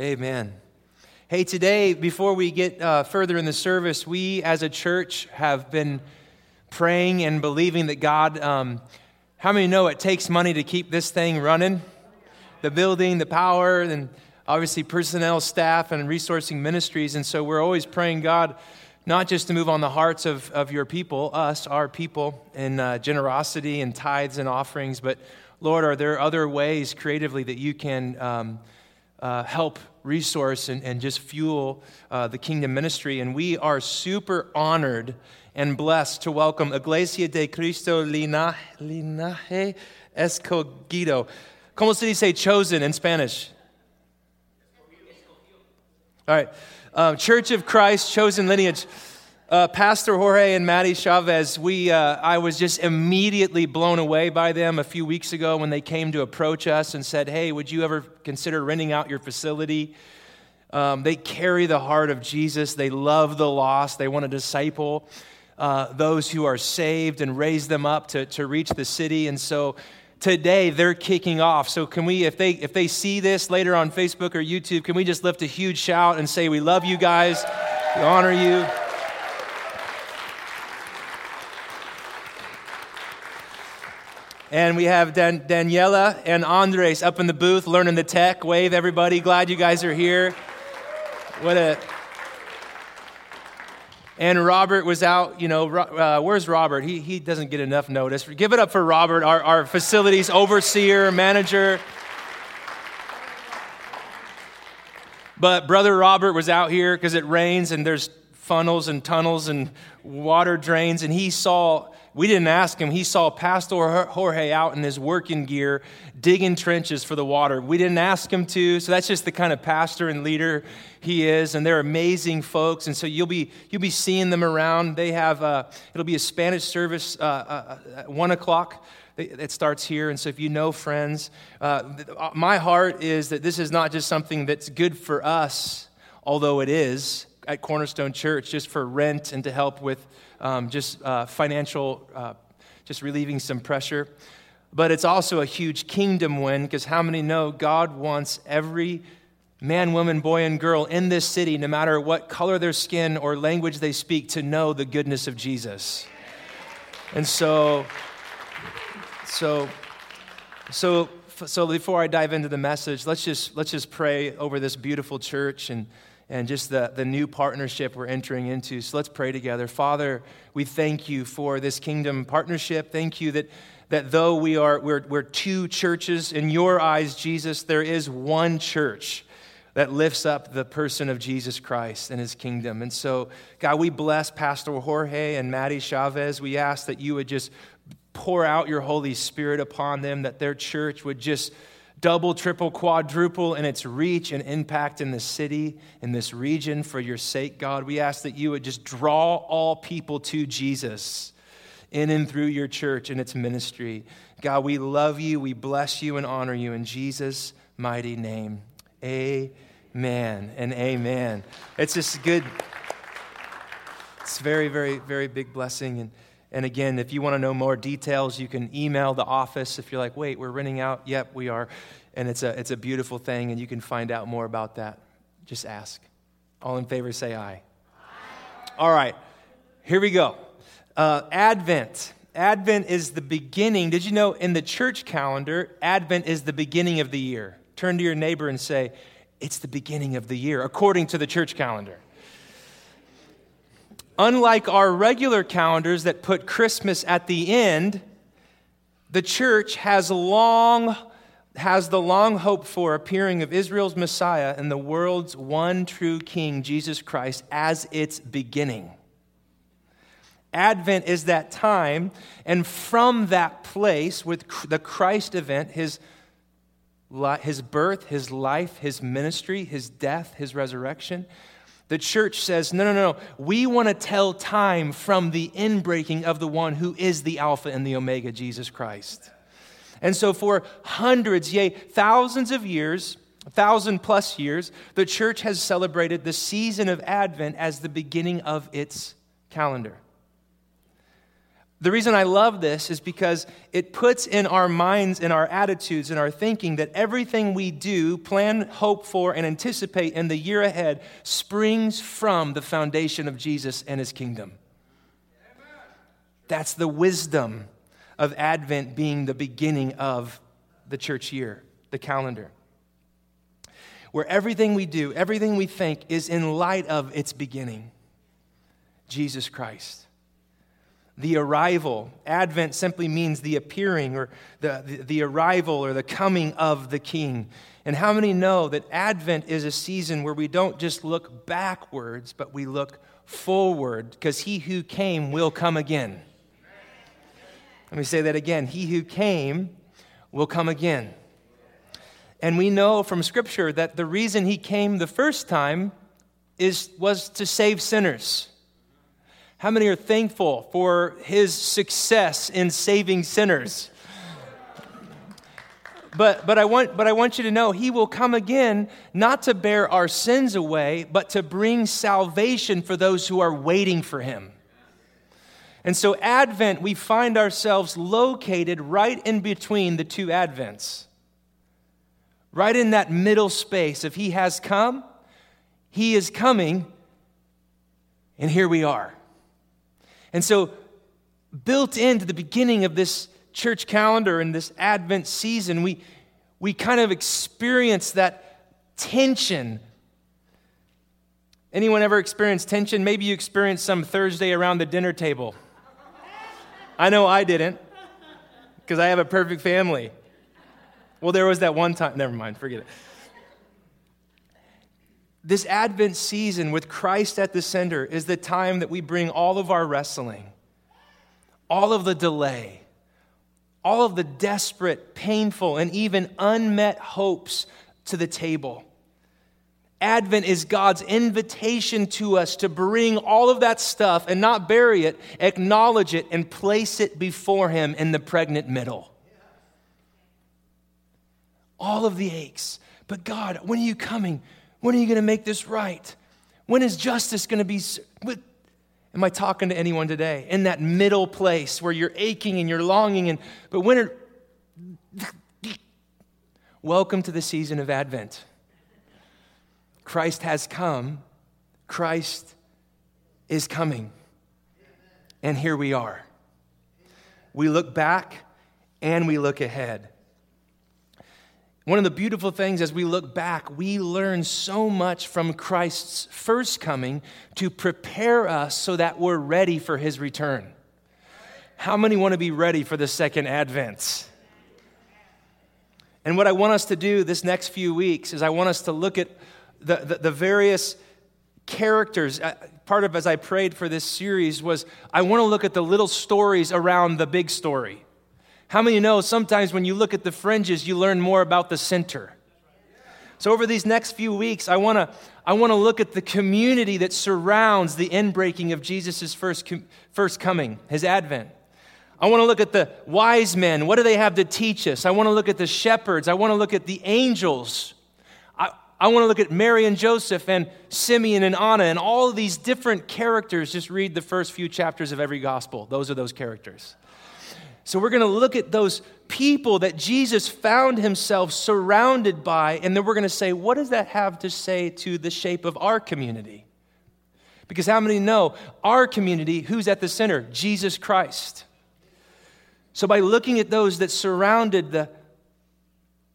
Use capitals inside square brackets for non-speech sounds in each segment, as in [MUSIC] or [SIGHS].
Amen. Hey, today, before we get uh, further in the service, we as a church have been praying and believing that God, um, how many know it takes money to keep this thing running? The building, the power, and obviously personnel, staff, and resourcing ministries. And so we're always praying, God, not just to move on the hearts of, of your people, us, our people, in uh, generosity and tithes and offerings, but Lord, are there other ways creatively that you can um, uh, help resource and, and just fuel uh, the kingdom ministry. And we are super honored and blessed to welcome Iglesia de Cristo Linaje, Linaje Escogido. ¿Cómo se dice chosen in Spanish? All right. Um, Church of Christ, chosen lineage. Uh, Pastor Jorge and Maddie Chavez, we, uh, I was just immediately blown away by them a few weeks ago when they came to approach us and said, Hey, would you ever consider renting out your facility? Um, they carry the heart of Jesus. They love the lost. They want to disciple uh, those who are saved and raise them up to, to reach the city. And so today they're kicking off. So can we, if they if they see this later on Facebook or YouTube, can we just lift a huge shout and say, We love you guys, we honor you. And we have Dan- Daniela and Andres up in the booth learning the tech. Wave, everybody. Glad you guys are here. What a. And Robert was out, you know, uh, where's Robert? He, he doesn't get enough notice. Give it up for Robert, our, our facilities overseer, manager. But Brother Robert was out here because it rains and there's funnels and tunnels and water drains, and he saw we didn't ask him. He saw Pastor Jorge out in his working gear digging trenches for the water. We didn't ask him to. So that's just the kind of pastor and leader he is. And they're amazing folks. And so you'll be, you'll be seeing them around. They have, uh, it'll be a Spanish service uh, uh, at one o'clock. It starts here. And so if you know friends, uh, uh, my heart is that this is not just something that's good for us, although it is at Cornerstone Church, just for rent and to help with um, just uh, financial, uh, just relieving some pressure. But it's also a huge kingdom win because how many know God wants every man, woman, boy, and girl in this city, no matter what color their skin or language they speak, to know the goodness of Jesus. And so, so, so, so before I dive into the message, let's just let's just pray over this beautiful church and and just the, the new partnership we're entering into. So let's pray together. Father, we thank you for this kingdom partnership. Thank you that, that though we are we're, we're two churches, in your eyes, Jesus, there is one church that lifts up the person of Jesus Christ and his kingdom. And so, God, we bless Pastor Jorge and Maddie Chavez. We ask that you would just pour out your Holy Spirit upon them, that their church would just double, triple, quadruple in its reach and impact in the city, in this region for your sake, God. We ask that you would just draw all people to Jesus in and through your church and its ministry. God, we love you, we bless you, and honor you in Jesus' mighty name. Amen and amen. It's just good. It's very, very, very big blessing. And and again, if you want to know more details, you can email the office. If you're like, wait, we're renting out, yep, we are. And it's a, it's a beautiful thing, and you can find out more about that. Just ask. All in favor, say aye. aye. All right, here we go. Uh, Advent. Advent is the beginning. Did you know in the church calendar, Advent is the beginning of the year? Turn to your neighbor and say, It's the beginning of the year, according to the church calendar. Unlike our regular calendars that put Christmas at the end, the church has long has the long hoped for appearing of Israel's Messiah and the world's one true King, Jesus Christ, as its beginning. Advent is that time, and from that place, with the Christ event, his, his birth, his life, his ministry, his death, his resurrection, the church says, no, no, no, we want to tell time from the inbreaking of the one who is the Alpha and the Omega, Jesus Christ. And so, for hundreds, yea, thousands of years, thousand plus years, the church has celebrated the season of Advent as the beginning of its calendar. The reason I love this is because it puts in our minds, in our attitudes, in our thinking that everything we do, plan, hope for, and anticipate in the year ahead springs from the foundation of Jesus and his kingdom. That's the wisdom of Advent being the beginning of the church year, the calendar. Where everything we do, everything we think is in light of its beginning Jesus Christ the arrival. Advent simply means the appearing or the, the, the, arrival or the coming of the King. And how many know that Advent is a season where we don't just look backwards, but we look forward because he who came will come again? Let me say that again. He who came will come again. And we know from Scripture that the reason he came the first time is, was to save sinners. How many are thankful for his success in saving sinners? But, but, I want, but I want you to know he will come again not to bear our sins away, but to bring salvation for those who are waiting for him. And so, Advent, we find ourselves located right in between the two Advents. Right in that middle space If He has come, He is coming, and here we are. And so, built into the beginning of this church calendar and this Advent season, we, we kind of experience that tension. Anyone ever experienced tension? Maybe you experienced some Thursday around the dinner table. I know I didn't, because I have a perfect family. Well, there was that one time, never mind, forget it. This Advent season with Christ at the center is the time that we bring all of our wrestling, all of the delay, all of the desperate, painful, and even unmet hopes to the table. Advent is God's invitation to us to bring all of that stuff and not bury it, acknowledge it, and place it before Him in the pregnant middle. All of the aches. But God, when are you coming? When are you going to make this right? When is justice going to be? Am I talking to anyone today? In that middle place where you're aching and you're longing, and but when are. Welcome to the season of Advent. Christ has come, Christ is coming. And here we are. We look back and we look ahead. One of the beautiful things as we look back, we learn so much from Christ's first coming to prepare us so that we're ready for his return. How many want to be ready for the second advent? And what I want us to do this next few weeks is I want us to look at the, the, the various characters. Uh, part of as I prayed for this series was I want to look at the little stories around the big story. How many know sometimes when you look at the fringes, you learn more about the center? So, over these next few weeks, I want to I wanna look at the community that surrounds the inbreaking of Jesus' first, first coming, his advent. I want to look at the wise men. What do they have to teach us? I want to look at the shepherds. I want to look at the angels. I, I want to look at Mary and Joseph and Simeon and Anna and all of these different characters. Just read the first few chapters of every gospel. Those are those characters. So we're going to look at those people that Jesus found himself surrounded by, and then we're going to say, what does that have to say to the shape of our community? Because how many know our community, who's at the center? Jesus Christ. So by looking at those that surrounded the,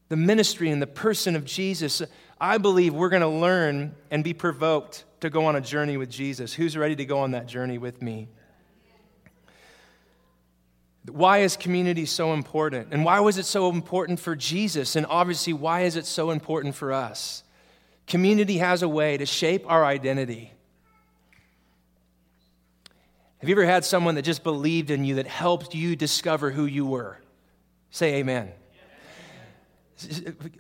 the ministry and the person of Jesus, I believe we're going to learn and be provoked to go on a journey with Jesus. Who's ready to go on that journey with me? Why is community so important? And why was it so important for Jesus? And obviously, why is it so important for us? Community has a way to shape our identity. Have you ever had someone that just believed in you that helped you discover who you were? Say amen.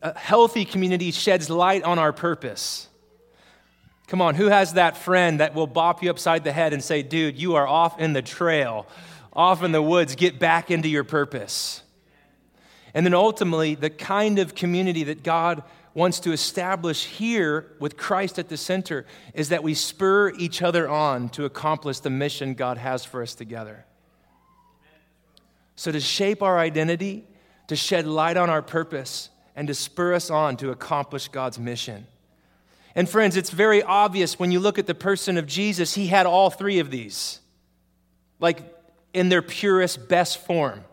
A healthy community sheds light on our purpose. Come on, who has that friend that will bop you upside the head and say, dude, you are off in the trail? Off in the woods, get back into your purpose. And then ultimately, the kind of community that God wants to establish here with Christ at the center is that we spur each other on to accomplish the mission God has for us together. So, to shape our identity, to shed light on our purpose, and to spur us on to accomplish God's mission. And, friends, it's very obvious when you look at the person of Jesus, he had all three of these, like in their purest, best form.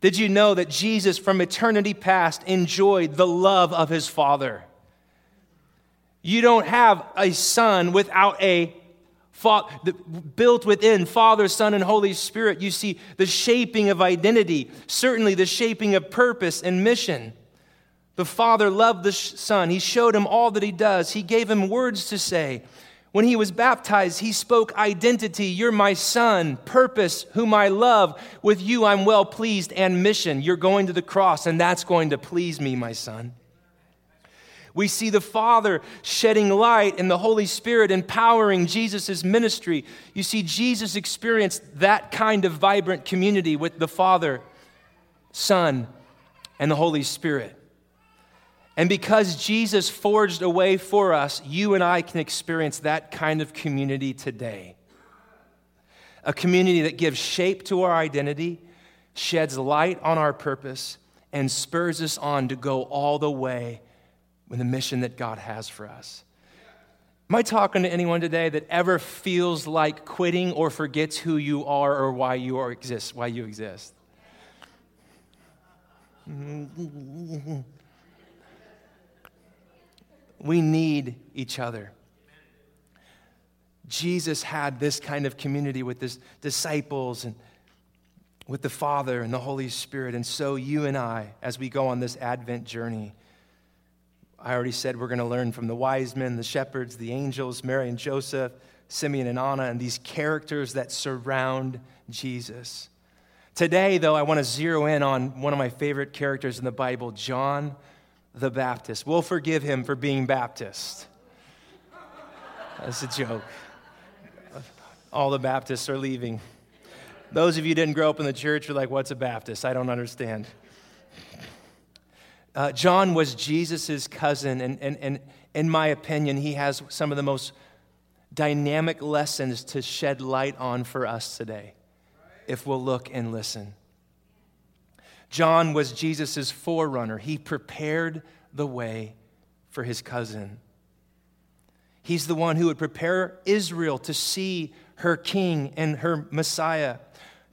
Did you know that Jesus, from eternity past, enjoyed the love of his Father? You don't have a son without a father, built within Father, Son, and Holy Spirit. You see the shaping of identity, certainly the shaping of purpose and mission. The Father loved the Son. He showed him all that he does. He gave him words to say. When he was baptized, he spoke identity. You're my son, purpose, whom I love. With you, I'm well pleased, and mission. You're going to the cross, and that's going to please me, my son. We see the Father shedding light and the Holy Spirit empowering Jesus' ministry. You see, Jesus experienced that kind of vibrant community with the Father, Son, and the Holy Spirit. And because Jesus forged a way for us, you and I can experience that kind of community today. A community that gives shape to our identity, sheds light on our purpose, and spurs us on to go all the way with the mission that God has for us. Am I talking to anyone today that ever feels like quitting or forgets who you are or why you are exist, why you exist? We need each other. Jesus had this kind of community with his disciples and with the Father and the Holy Spirit. And so, you and I, as we go on this Advent journey, I already said we're going to learn from the wise men, the shepherds, the angels, Mary and Joseph, Simeon and Anna, and these characters that surround Jesus. Today, though, I want to zero in on one of my favorite characters in the Bible, John the Baptist. We'll forgive him for being Baptist. That's a joke. All the Baptists are leaving. Those of you didn't grow up in the church are like, what's a Baptist? I don't understand. Uh, John was Jesus' cousin, and, and, and in my opinion, he has some of the most dynamic lessons to shed light on for us today if we'll look and listen. John was Jesus' forerunner. He prepared the way for his cousin. He's the one who would prepare Israel to see her king and her Messiah,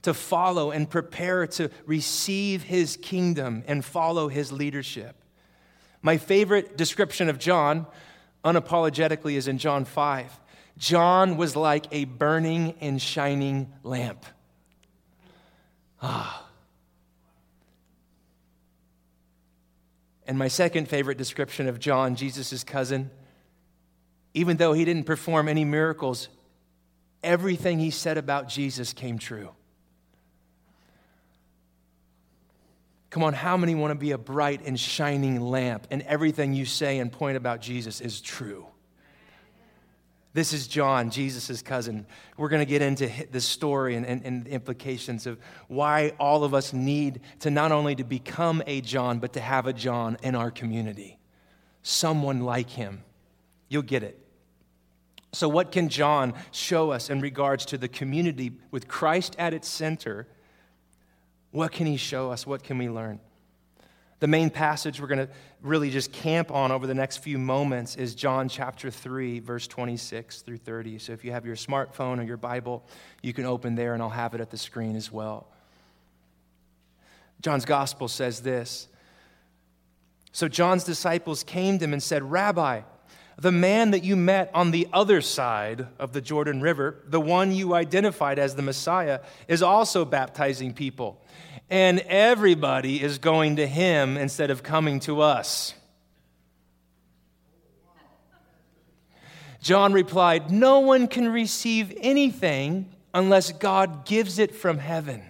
to follow and prepare to receive his kingdom and follow his leadership. My favorite description of John, unapologetically, is in John 5. John was like a burning and shining lamp. Ah. And my second favorite description of John, Jesus' cousin, even though he didn't perform any miracles, everything he said about Jesus came true. Come on, how many want to be a bright and shining lamp and everything you say and point about Jesus is true? This is John, Jesus' cousin. We're going to get into the story and, and, and, the implications of why all of us need to not only to become a John, but to have a John in our community. Someone like him. You'll get it. So, what can John show us in regards to the community with Christ at its center? What can he show us? What can we learn? The main passage we're going to really just camp on over the next few moments is John chapter 3, verse 26 through 30. So if you have your smartphone or your Bible, you can open there and I'll have it at the screen as well. John's gospel says this So John's disciples came to him and said, Rabbi, the man that you met on the other side of the Jordan River, the one you identified as the Messiah, is also baptizing people and everybody is going to him instead of coming to us. John replied, No one can receive anything unless God gives it from heaven.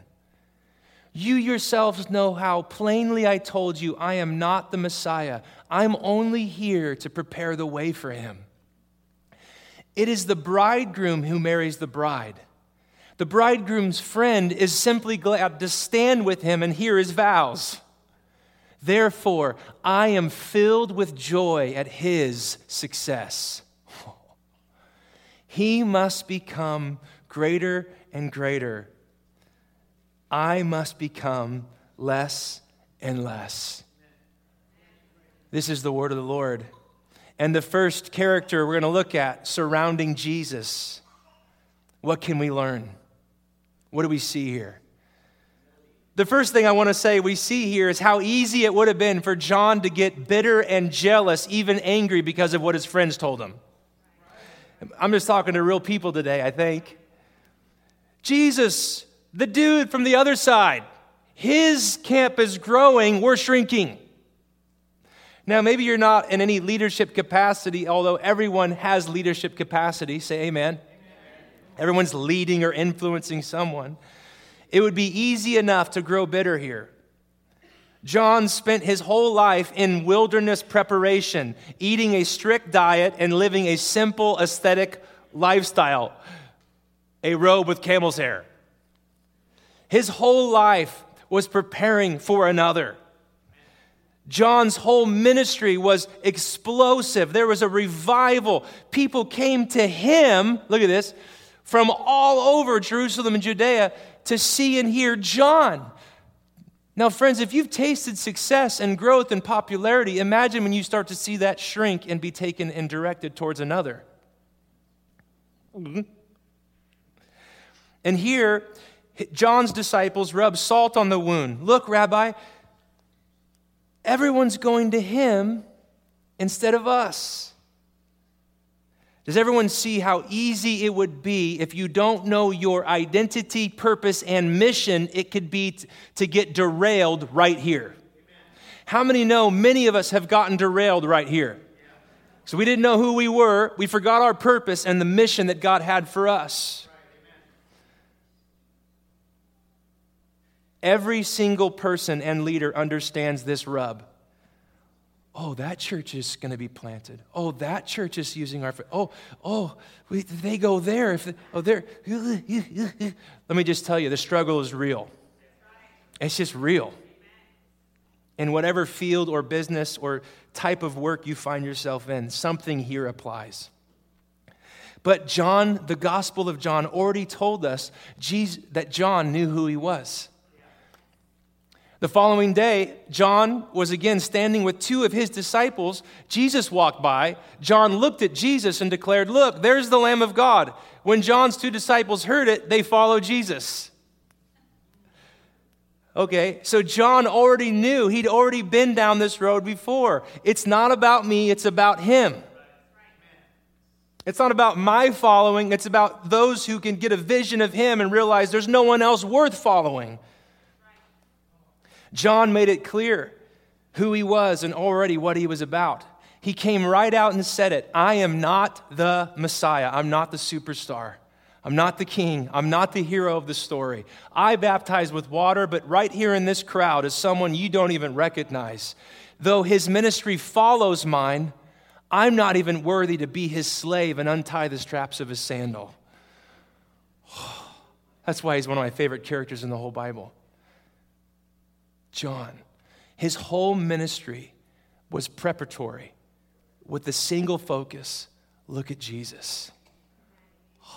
You yourselves know how plainly I told you I am not the Messiah. I'm only here to prepare the way for him. It is the bridegroom who marries the bride. The bridegroom's friend is simply glad to stand with him and hear his vows. Therefore, I am filled with joy at his success. [LAUGHS] He must become greater and greater, I must become less and less. This is the word of the Lord. And the first character we're going to look at surrounding Jesus. What can we learn? What do we see here? The first thing I want to say we see here is how easy it would have been for John to get bitter and jealous, even angry because of what his friends told him. I'm just talking to real people today, I think. Jesus, the dude from the other side, his camp is growing, we're shrinking. Now, maybe you're not in any leadership capacity, although everyone has leadership capacity. Say amen. amen. Everyone's leading or influencing someone. It would be easy enough to grow bitter here. John spent his whole life in wilderness preparation, eating a strict diet and living a simple aesthetic lifestyle, a robe with camel's hair. His whole life was preparing for another. John's whole ministry was explosive. There was a revival. People came to him, look at this, from all over Jerusalem and Judea to see and hear John. Now, friends, if you've tasted success and growth and popularity, imagine when you start to see that shrink and be taken and directed towards another. Mm-hmm. And here, John's disciples rub salt on the wound. Look, Rabbi, everyone's going to him instead of us. Does everyone see how easy it would be if you don't know your identity, purpose, and mission? It could be t- to get derailed right here. How many know many of us have gotten derailed right here? So we didn't know who we were, we forgot our purpose and the mission that God had for us. Every single person and leader understands this rub oh, that church is going to be planted. Oh, that church is using our. Oh, oh, we, they go there. If they, oh, there. Let me just tell you, the struggle is real. It's just real. In whatever field or business or type of work you find yourself in, something here applies. But John, the Gospel of John, already told us Jesus, that John knew who he was. The following day, John was again standing with two of his disciples. Jesus walked by. John looked at Jesus and declared, Look, there's the Lamb of God. When John's two disciples heard it, they followed Jesus. Okay, so John already knew, he'd already been down this road before. It's not about me, it's about him. It's not about my following, it's about those who can get a vision of him and realize there's no one else worth following. John made it clear who he was and already what he was about. He came right out and said it I am not the Messiah. I'm not the superstar. I'm not the king. I'm not the hero of the story. I baptize with water, but right here in this crowd is someone you don't even recognize. Though his ministry follows mine, I'm not even worthy to be his slave and untie the straps of his sandal. [SIGHS] That's why he's one of my favorite characters in the whole Bible. John. His whole ministry was preparatory with the single focus look at Jesus. [SIGHS]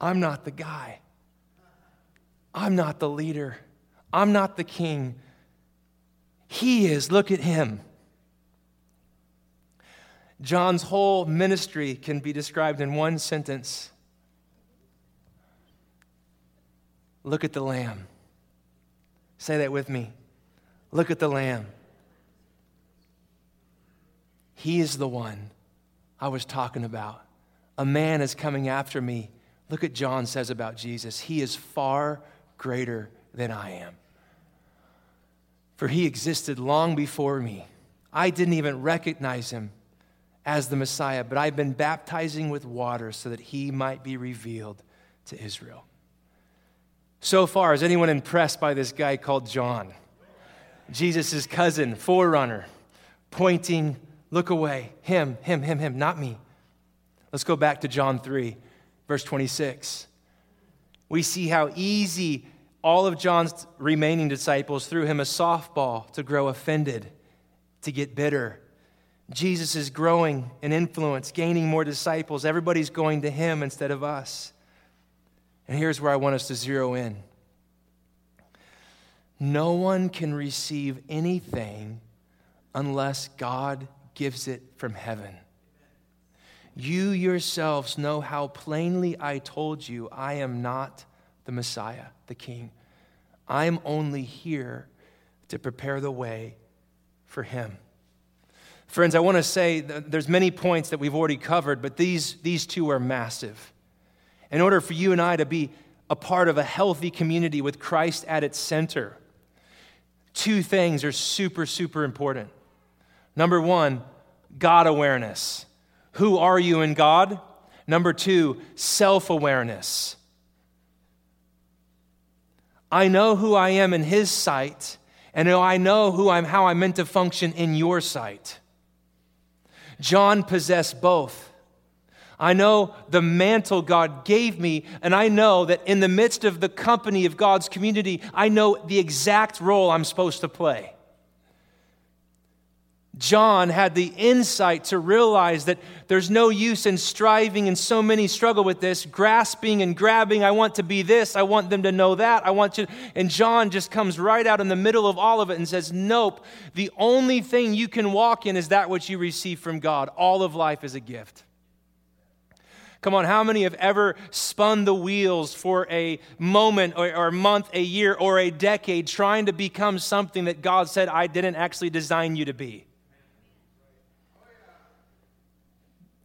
I'm not the guy. I'm not the leader. I'm not the king. He is. Look at him. John's whole ministry can be described in one sentence Look at the Lamb. Say that with me. Look at the Lamb. He is the one I was talking about. A man is coming after me. Look at John says about Jesus. He is far greater than I am. For he existed long before me. I didn't even recognize him as the Messiah, but I've been baptizing with water so that he might be revealed to Israel. So far, is anyone impressed by this guy called John? Jesus' cousin, forerunner, pointing, look away. Him, him, him, him, not me. Let's go back to John 3, verse 26. We see how easy all of John's remaining disciples threw him a softball to grow offended, to get bitter. Jesus is growing in influence, gaining more disciples. Everybody's going to him instead of us. And here's where I want us to zero in no one can receive anything unless God gives it from heaven. You yourselves know how plainly I told you I am not the Messiah, the King. I'm only here to prepare the way for him. Friends, I want to say there's many points that we've already covered, but these, these two are massive. In order for you and I to be a part of a healthy community with Christ at its center, two things are super, super important. Number one, God awareness. Who are you in God? Number two, self awareness. I know who I am in His sight, and I know who I'm, how I'm meant to function in your sight. John possessed both. I know the mantle God gave me, and I know that in the midst of the company of God's community, I know the exact role I'm supposed to play. John had the insight to realize that there's no use in striving, and so many struggle with this, grasping and grabbing. I want to be this. I want them to know that. I want to. And John just comes right out in the middle of all of it and says, Nope. The only thing you can walk in is that which you receive from God. All of life is a gift. Come on, how many have ever spun the wheels for a moment or, or, a month, a year, or a decade trying to become something that God said, I didn't actually design you to be?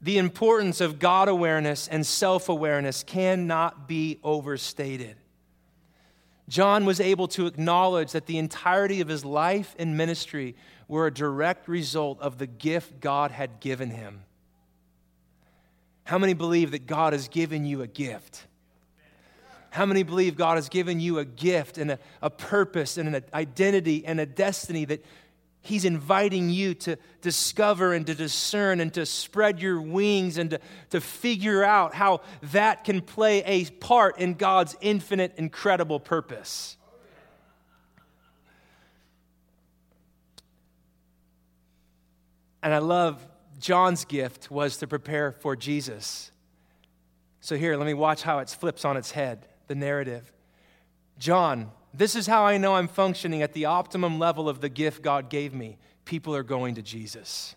the importance of God awareness and self awareness cannot be overstated. John was able to acknowledge that the entirety of his life and ministry were a direct result of the gift God had given him. How many believe that God has given you a gift? How many believe God has given you a gift and a, a purpose and an identity and a destiny that He's inviting you to discover and to discern and to spread your wings and to, to figure out how that can play a part in God's infinite, incredible purpose. And I love John's gift was to prepare for Jesus. So here, let me watch how it flips on its head, the narrative. John, this is how I know I'm functioning at the optimum level of the gift God gave me. People are going to Jesus.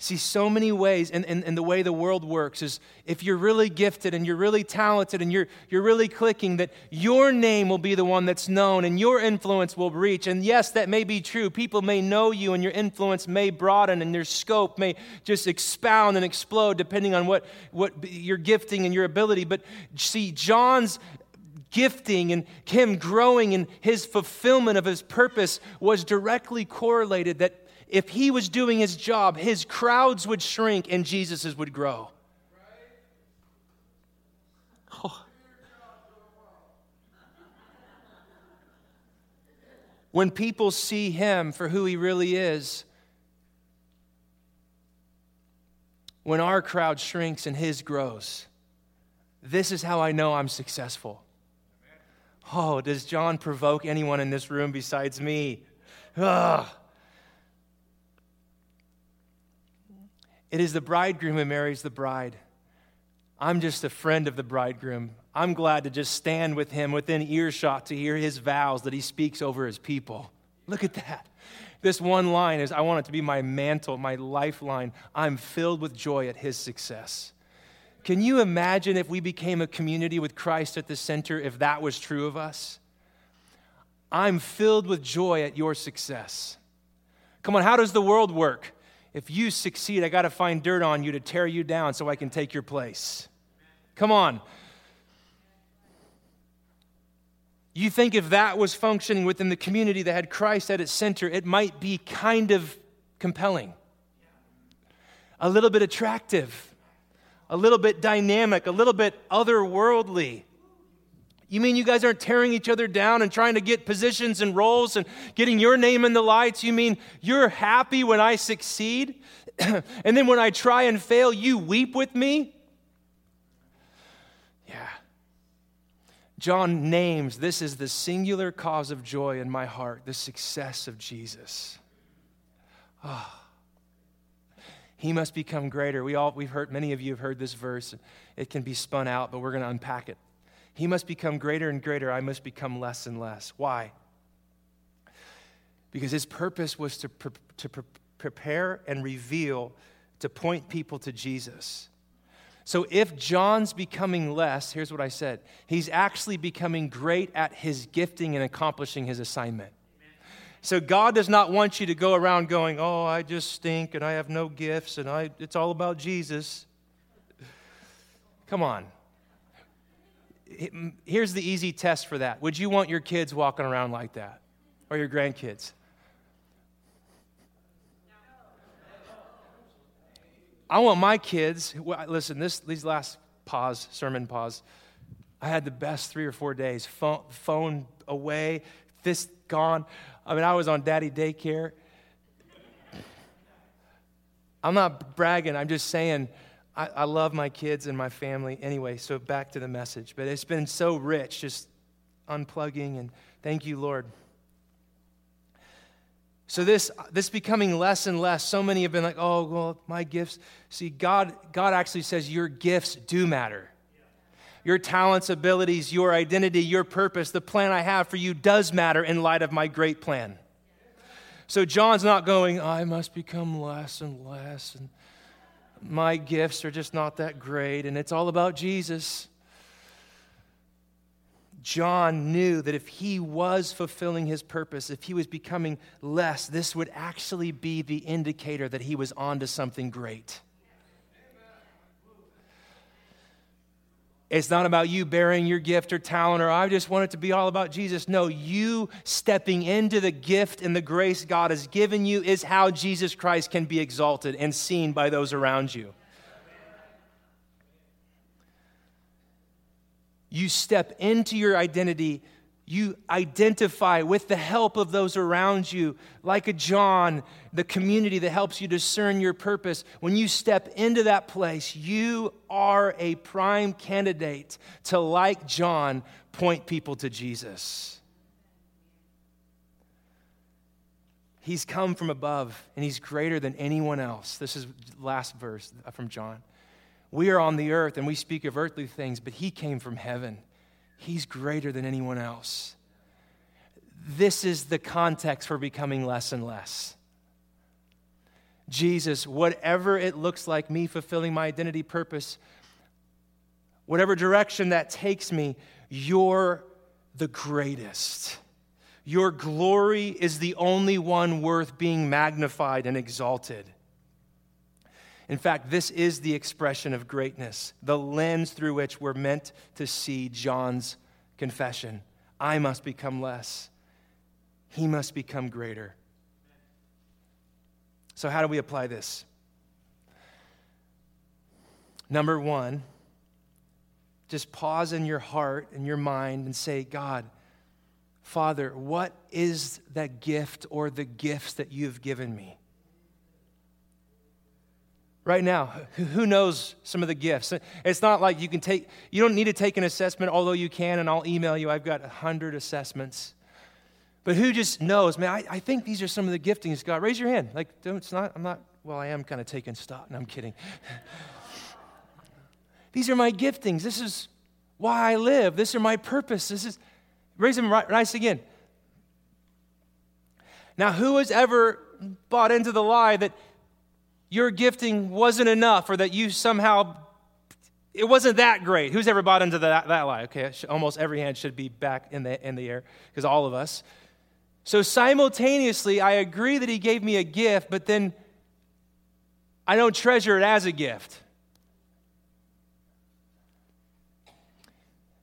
See, so many ways, and, and, and the way the world works is if you're really gifted and you're really talented and you're, you're really clicking, that your name will be the one that's known and your influence will reach. And yes, that may be true. People may know you and your influence may broaden and your scope may just expound and explode depending on what, what your gifting and your ability. But see, John's gifting and him growing and his fulfillment of his purpose was directly correlated that if he was doing his job, his crowds would shrink and Jesus's would grow. Oh. [LAUGHS] When people see him for who he really is, when our crowd shrinks and his grows, this is how I know I'm successful. Oh, does John provoke anyone in this room besides me? Ugh. It is the bridegroom who marries the bride. I'm just a friend of the bridegroom. I'm glad to just stand with him within earshot to hear his vows that he speaks over his people. Look at that. This one line is I want it to be my mantle, my lifeline. I'm filled with joy at his success. Can you imagine if we became a community with Christ at the center, if that was true of us? I'm filled with joy at your success. Come on, how does the world work? If you succeed, I got to find dirt on you to tear you down so I can take your place. Come on. You think if that was functioning within the community that had Christ at its center, it might be kind of compelling, a little bit attractive a little bit dynamic, a little bit otherworldly. You mean you guys aren't tearing each other down and trying to get positions and roles and getting your name in the lights? You mean you're happy when I succeed? [CLEARS THROAT] and then when I try and fail, you weep with me? Yeah. John names this is the singular cause of joy in my heart, the success of Jesus. Oh. He must become greater. We all, we've heard, many of you have heard this verse. It can be spun out, but we're going to unpack it. He must become greater and greater. I must become less and less. Why? Because his purpose was to, pre- to pre- prepare and reveal, to point people to Jesus. So if John's becoming less, here's what I said he's actually becoming great at his gifting and accomplishing his assignment. So God does not want you to go around going, "Oh, I just stink and I have no gifts and I it's all about Jesus." Come on. Here's the easy test for that. Would you want your kids walking around like that or your grandkids? I want my kids, listen, this, these last pause, sermon pause, I had the best three or four days. Phone, phone away, fist gone. I mean, I was on daddy daycare. I'm not bragging, I'm just saying I, I love my kids and my family. Anyway, so back to the message. But it's been so rich, just unplugging, and thank you, Lord. So this this becoming less and less. So many have been like, "Oh, well, my gifts." See, God God actually says your gifts do matter. Your talents, abilities, your identity, your purpose, the plan I have for you does matter in light of my great plan. So John's not going, I must become less and less and my gifts are just not that great and it's all about Jesus. John knew that if he was fulfilling his purpose, if he was becoming less, this would actually be the indicator that he was on to something great. It's not about you bearing your gift or talent, or I just want it to be all about Jesus. No, you stepping into the gift and the grace God has given you is how Jesus Christ can be exalted and seen by those around you. You step into your identity. You identify with the help of those around you, like a John, the community that helps you discern your purpose. When you step into that place, you are a prime candidate to, like John, point people to Jesus. He's come from above and he's greater than anyone else. This is last verse from John. We are on the earth and we speak of earthly things, but He came from heaven. He's greater than anyone else. This is the context for becoming less and less. Jesus, whatever it looks like, me fulfilling my identity purpose, whatever direction that takes me, you're the greatest. Your glory is the only one worth being magnified and exalted. In fact, this is the expression of greatness, the lens through which we're meant to see John's confession. I must become less, he must become greater. So, how do we apply this? Number one, just pause in your heart and your mind and say, God, Father, what is that gift or the gifts that you've given me? Right now. Who knows some of the gifts? It's not like you can take you don't need to take an assessment although you can and i'll email you. I've got 100 assessments. But who just knows? Man I, I think these are some of the giftings god. Raise your hand. Like don't, it's not i'm not well i am kind of taking stock. And i'm kidding. [LAUGHS] These are my giftings. This is why i live. This are my purpose. This is raise them right, nice again. Now who has ever bought into the lie that your gifting wasn't enough or that you somehow it wasn't that great. Who's ever bought into that, that lie? Okay, almost every hand should be back in the, in the air because all of us. So simultaneously, I agree that he gave me a gift, but then I don't treasure it as a gift.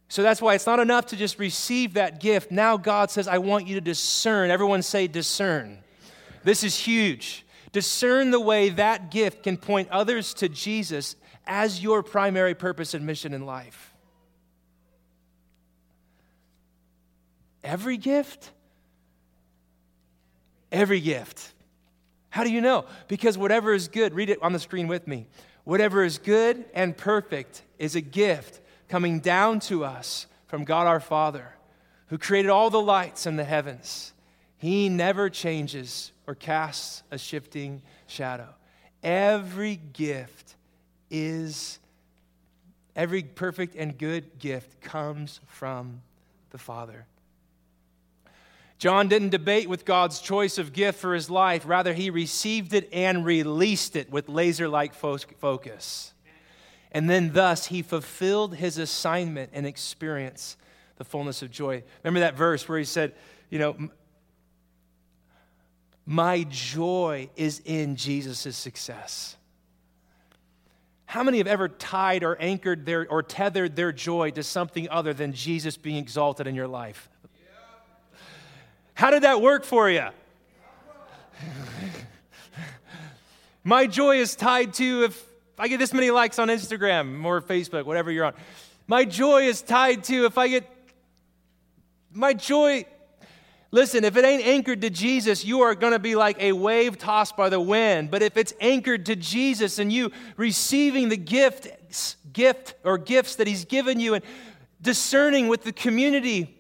So that's why it's not enough to just receive that gift. Now God says, I want you to discern. Everyone say discern. This is huge. Discern the way that gift can point others to Jesus as your primary purpose and mission in life. Every gift? Every gift. How do you know? Because whatever is good, read it on the screen with me. Whatever is good and perfect is a gift coming down to us from God our Father, who created all the lights in the heavens. He never changes or casts a shifting shadow. every gift is, every perfect and good gift comes from the Father. John didn't debate with God's choice of gift for his life. Rather, he received it and released it with laser like focus. And then, thus, he fulfilled his assignment and experienced the fullness of joy. Remember that verse where he said, You know, my joy is in Jesus' success. How many have ever tied or anchored their or tethered their joy to something other than Jesus being exalted in your life? How did that work for you? [LAUGHS] My joy is tied to if I get this many likes on Instagram or Facebook, whatever you're on. My joy is tied to if I get my joy. Listen, if it ain't anchored to Jesus, you are going to be like a wave tossed by the wind. But if it's anchored to Jesus and you receiving the gift, gift or gifts that He's given you and discerning with the community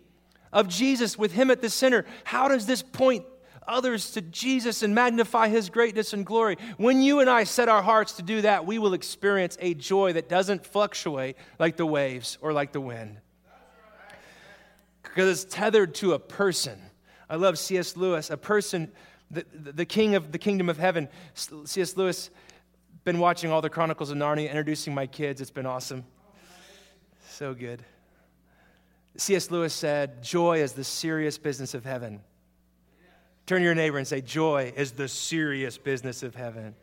of Jesus with Him at the center, how does this point others to Jesus and magnify His greatness and glory? When you and I set our hearts to do that, we will experience a joy that doesn't fluctuate like the waves or like the wind. Because it's tethered to a person. I love C.S. Lewis, a person, the, the king of the kingdom of heaven. C.S. Lewis, been watching all the Chronicles of Narnia, introducing my kids. It's been awesome. So good. C.S. Lewis said, Joy is the serious business of heaven. Turn to your neighbor and say, Joy is the serious business of heaven.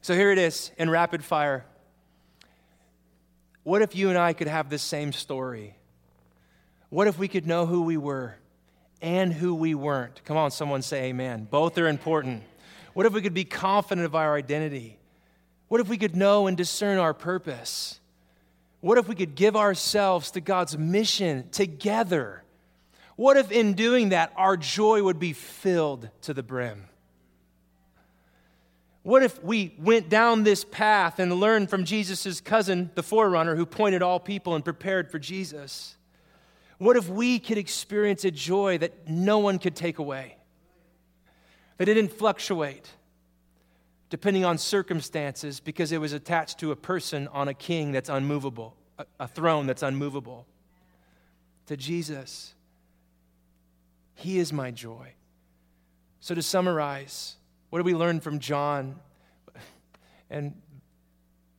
So here it is in rapid fire. What if you and I could have this same story? What if we could know who we were and who we weren't? Come on, someone say amen. Both are important. What if we could be confident of our identity? What if we could know and discern our purpose? What if we could give ourselves to God's mission together? What if in doing that, our joy would be filled to the brim? What if we went down this path and learned from Jesus' cousin, the forerunner, who pointed all people and prepared for Jesus? What if we could experience a joy that no one could take away? That it didn't fluctuate, depending on circumstances because it was attached to a person on a king that's unmovable, a, a throne that's unmovable. To Jesus, He is my joy. So, to summarize, what do we learn from John? And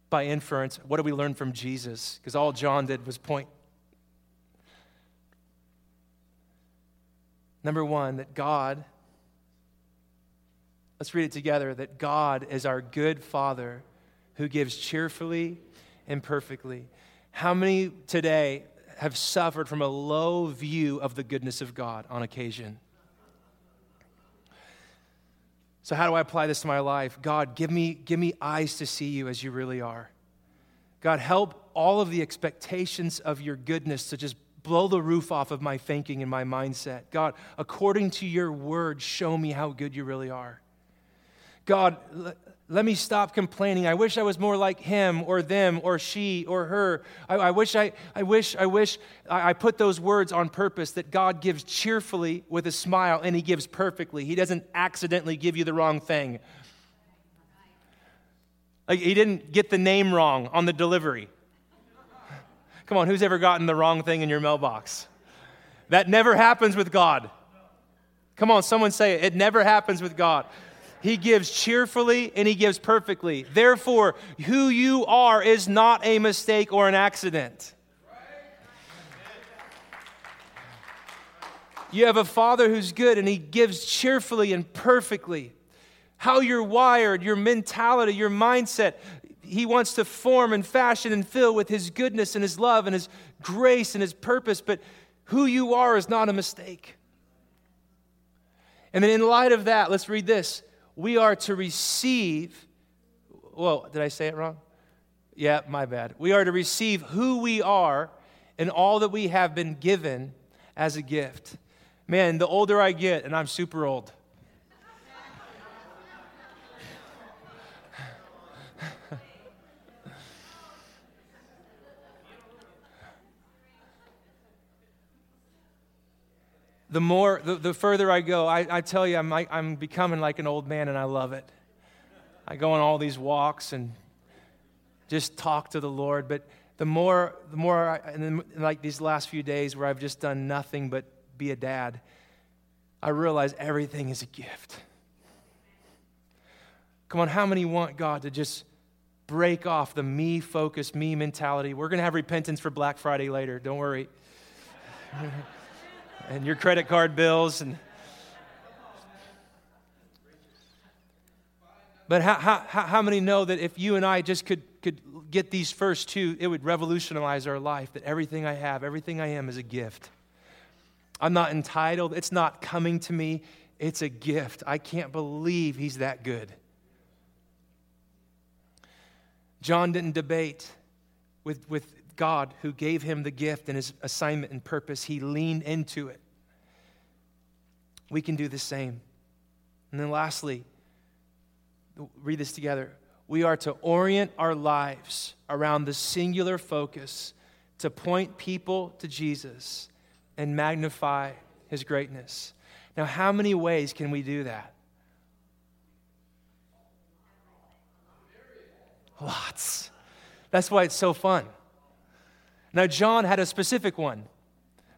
by inference, what do we learn from Jesus? Because all John did was point. Number one, that God Let's read it together that God is our good Father who gives cheerfully and perfectly. How many today have suffered from a low view of the goodness of God on occasion? So, how do I apply this to my life? God, give me, give me eyes to see you as you really are. God, help all of the expectations of your goodness to just blow the roof off of my thinking and my mindset. God, according to your word, show me how good you really are. God, let me stop complaining. I wish I was more like him or them or she or her. I, I wish I, I wish, I wish I, I put those words on purpose that God gives cheerfully with a smile and he gives perfectly. He doesn't accidentally give you the wrong thing. Like he didn't get the name wrong on the delivery. Come on, who's ever gotten the wrong thing in your mailbox? That never happens with God. Come on, someone say it. It never happens with God. He gives cheerfully and he gives perfectly. Therefore, who you are is not a mistake or an accident. You have a father who's good and he gives cheerfully and perfectly. How you're wired, your mentality, your mindset, he wants to form and fashion and fill with his goodness and his love and his grace and his purpose, but who you are is not a mistake. And then, in light of that, let's read this we are to receive. Whoa, did I say it wrong? Yeah, my bad. We are to receive who we are and all that we have been given as a gift. Man, the older I get, and I'm super old. The more, the, the further I go, I, I tell you, I'm, like, I'm becoming like an old man and I love it. I go on all these walks and just talk to the Lord. But the more, the more, I, and then, like these last few days where I've just done nothing but be a dad, I realize everything is a gift. Come on, how many want God to just break off the me focused, me mentality? We're going to have repentance for Black Friday later. Don't worry. [LAUGHS] and your credit card bills and but how, how, how many know that if you and i just could, could get these first two it would revolutionize our life that everything i have everything i am is a gift? I'm not entitled it's not coming to me it's a gift. I can't believe he's that good. John didn't debate with, with God who gave him the gift and his assignment and purpose, he leaned into it. We can do the same. And then lastly, read this together. We are to orient our lives around the singular focus to point people to Jesus and magnify his greatness. Now, how many ways can we do that? Lots. That's why it's so fun. Now, John had a specific one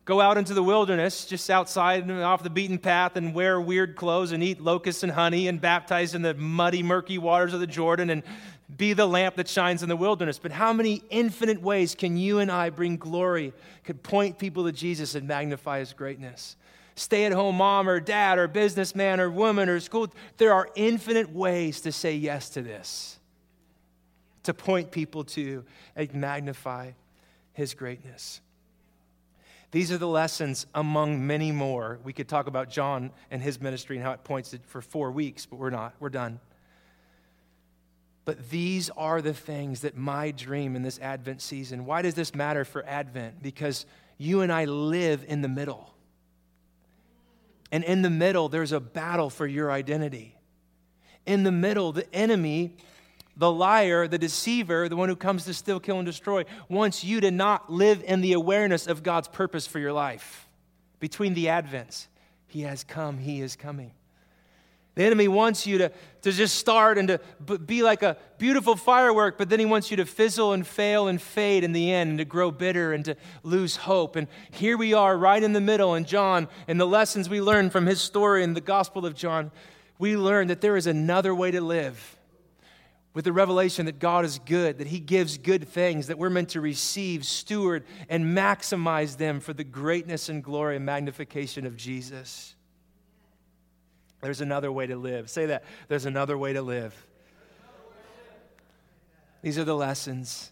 go out into the wilderness, just outside and off the beaten path, and wear weird clothes and eat locusts and honey and baptize in the muddy, murky waters of the Jordan and be the lamp that shines in the wilderness. But how many infinite ways can you and I bring glory, could point people to Jesus and magnify his greatness? Stay at home mom or dad or businessman or woman or school. There are infinite ways to say yes to this, to point people to and magnify his greatness. These are the lessons among many more. We could talk about John and his ministry and how it points for four weeks, but we're not. We're done. But these are the things that my dream in this Advent season. Why does this matter for Advent? Because you and I live in the middle. And in the middle, there's a battle for your identity. In the middle, the enemy the liar, the deceiver, the one who comes to steal, kill, and destroy, wants you to not live in the awareness of God's purpose for your life. Between the advents, He has come, He is coming. The enemy wants you to, to just start and to be like a beautiful firework, but then he wants you to fizzle and fail and fade in the end and to grow bitter and to lose hope. And here we are right in the middle, and John, and the lessons we learn from his story in the Gospel of John, we learn that there is another way to live with the revelation that God is good, that He gives good things, that we're meant to receive, steward, and maximize them for the greatness and glory and magnification of Jesus. There's another way to live. Say that. There's another way to live. These are the lessons.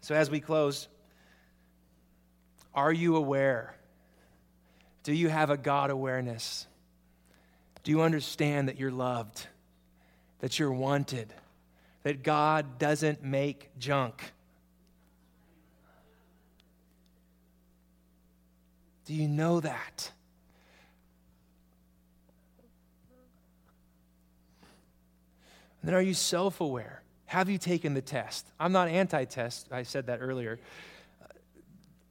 So, as we close, are you aware? Do you have a God awareness? Do you understand that you're loved? That you're wanted, that God doesn't make junk. Do you know that? And then are you self aware? Have you taken the test? I'm not anti test, I said that earlier.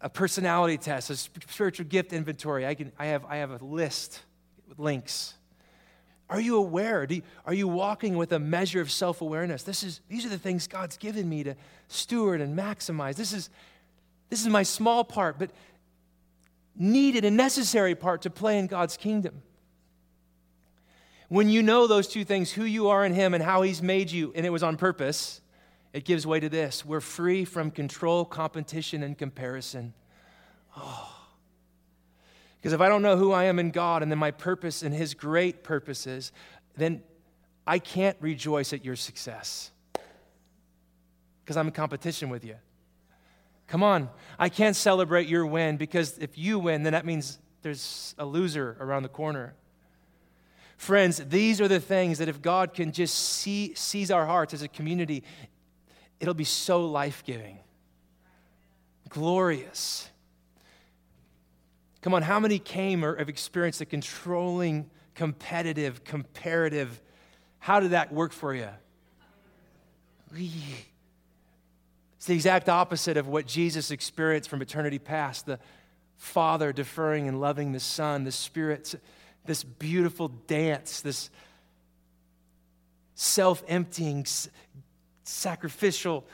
A personality test, a spiritual gift inventory. I, can, I, have, I have a list with links. Are you aware? You, are you walking with a measure of self awareness? These are the things God's given me to steward and maximize. This is, this is my small part, but needed and necessary part to play in God's kingdom. When you know those two things, who you are in Him and how He's made you, and it was on purpose, it gives way to this. We're free from control, competition, and comparison. Oh. Because if I don't know who I am in God and then my purpose and His great purposes, then I can't rejoice at your success because I'm in competition with you. Come on. I can't celebrate your win because if you win, then that means there's a loser around the corner. Friends, these are the things that if God can just see, seize our hearts as a community, it'll be so life giving, glorious. Come on, how many came or have experienced a controlling, competitive, comparative? How did that work for you? It's the exact opposite of what Jesus experienced from eternity past the Father deferring and loving the Son, the Spirit, this beautiful dance, this self emptying, sacrificial.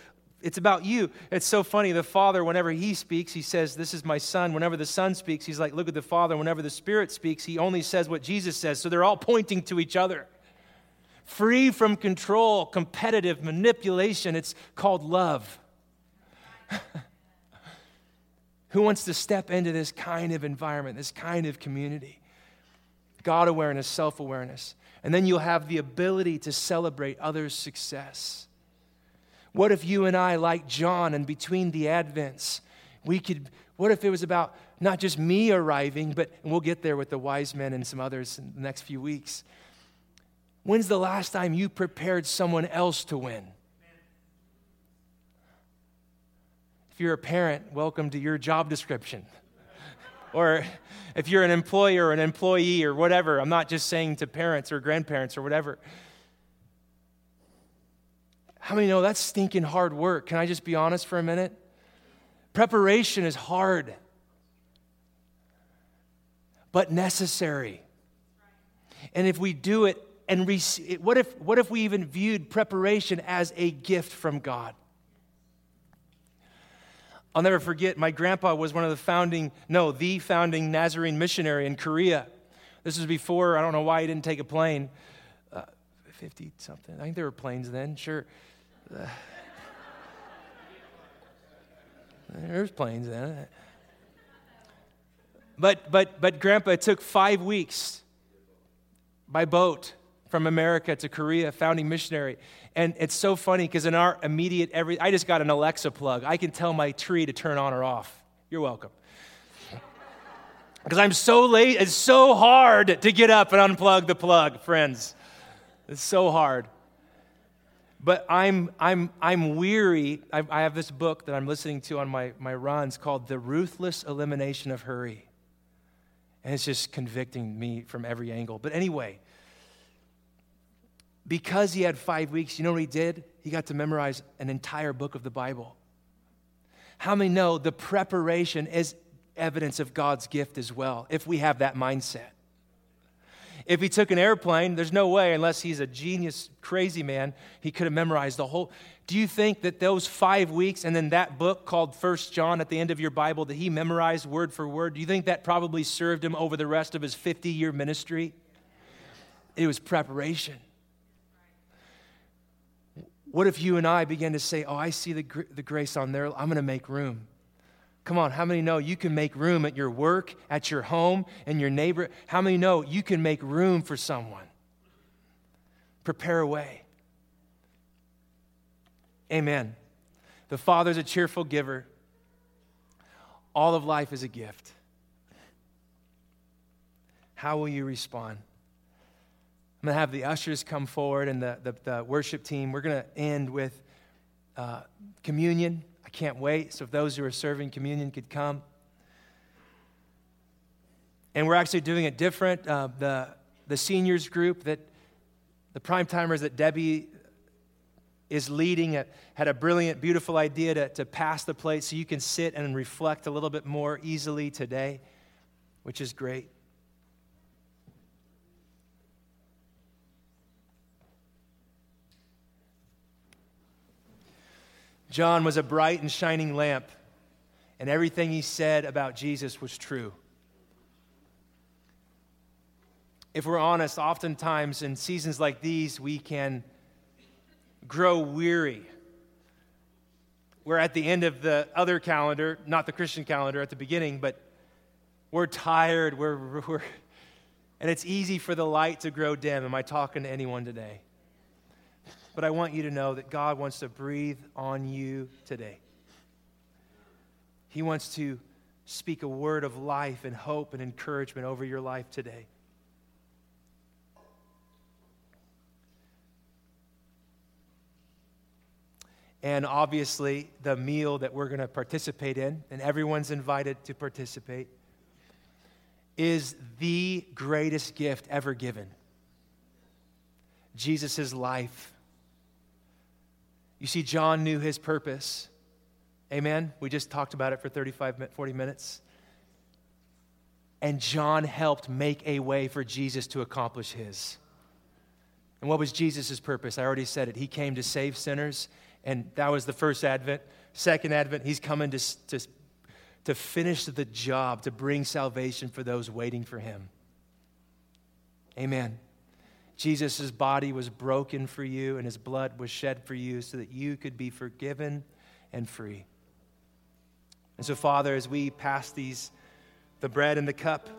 It's about you. It's so funny. The Father, whenever He speaks, He says, This is my Son. Whenever the Son speaks, He's like, Look at the Father. Whenever the Spirit speaks, He only says what Jesus says. So they're all pointing to each other. Free from control, competitive manipulation. It's called love. [LAUGHS] Who wants to step into this kind of environment, this kind of community? God awareness, self awareness. And then you'll have the ability to celebrate others' success. What if you and I, like John, and between the Advents, we could, what if it was about not just me arriving, but, and we'll get there with the wise men and some others in the next few weeks. When's the last time you prepared someone else to win? If you're a parent, welcome to your job description. [LAUGHS] or if you're an employer or an employee or whatever, I'm not just saying to parents or grandparents or whatever. How many know that's stinking hard work? Can I just be honest for a minute? Preparation is hard, but necessary. And if we do it and what if, what if we even viewed preparation as a gift from God? I'll never forget, my grandpa was one of the founding, no, the founding Nazarene missionary in Korea. This was before, I don't know why he didn't take a plane. Uh, 50 something. I think there were planes then, sure. [SIGHS] There's planes then. But, but, but grandpa, it took five weeks by boat from America to Korea, founding missionary. And it's so funny because in our immediate every, I just got an Alexa plug. I can tell my tree to turn on or off. You're welcome. [LAUGHS] Because I'm so late, it's so hard to get up and unplug the plug, friends. It's so hard. But I'm, I'm, I'm weary. I, I have this book that I'm listening to on my, my runs called The Ruthless Elimination of Hurry. And it's just convicting me from every angle. But anyway, because he had five weeks, you know what he did? He got to memorize an entire book of the Bible. How many know the preparation is evidence of God's gift as well, if we have that mindset? If he took an airplane, there's no way, unless he's a genius, crazy man, he could have memorized the whole. Do you think that those five weeks and then that book called First John at the end of your Bible that he memorized word for word, do you think that probably served him over the rest of his 50 year ministry? It was preparation. What if you and I began to say, Oh, I see the, gr- the grace on there, I'm going to make room? Come on, how many know you can make room at your work, at your home, and your neighbor? How many know you can make room for someone? Prepare a way. Amen. The Father's a cheerful giver. All of life is a gift. How will you respond? I'm going to have the ushers come forward and the, the, the worship team. We're going to end with uh, communion. Can't wait. So if those who are serving communion could come. And we're actually doing it different. Uh, the, the seniors group that the prime timers that Debbie is leading had a brilliant, beautiful idea to, to pass the plate so you can sit and reflect a little bit more easily today, which is great. John was a bright and shining lamp, and everything he said about Jesus was true. If we're honest, oftentimes in seasons like these, we can grow weary. We're at the end of the other calendar, not the Christian calendar at the beginning, but we're tired. We're, we're, and it's easy for the light to grow dim. Am I talking to anyone today? But I want you to know that God wants to breathe on you today. He wants to speak a word of life and hope and encouragement over your life today. And obviously, the meal that we're going to participate in, and everyone's invited to participate, is the greatest gift ever given Jesus' life you see, John knew his purpose. Amen? We just talked about it for 35, 40 minutes. And John helped make a way for Jesus to accomplish his. And what was Jesus' purpose? I already said it. He came to save sinners, and that was the first advent. Second advent, he's coming to, to, to finish the job, to bring salvation for those waiting for him. Amen. Jesus' body was broken for you, and his blood was shed for you so that you could be forgiven and free. And so, Father, as we pass these, the bread and the cup,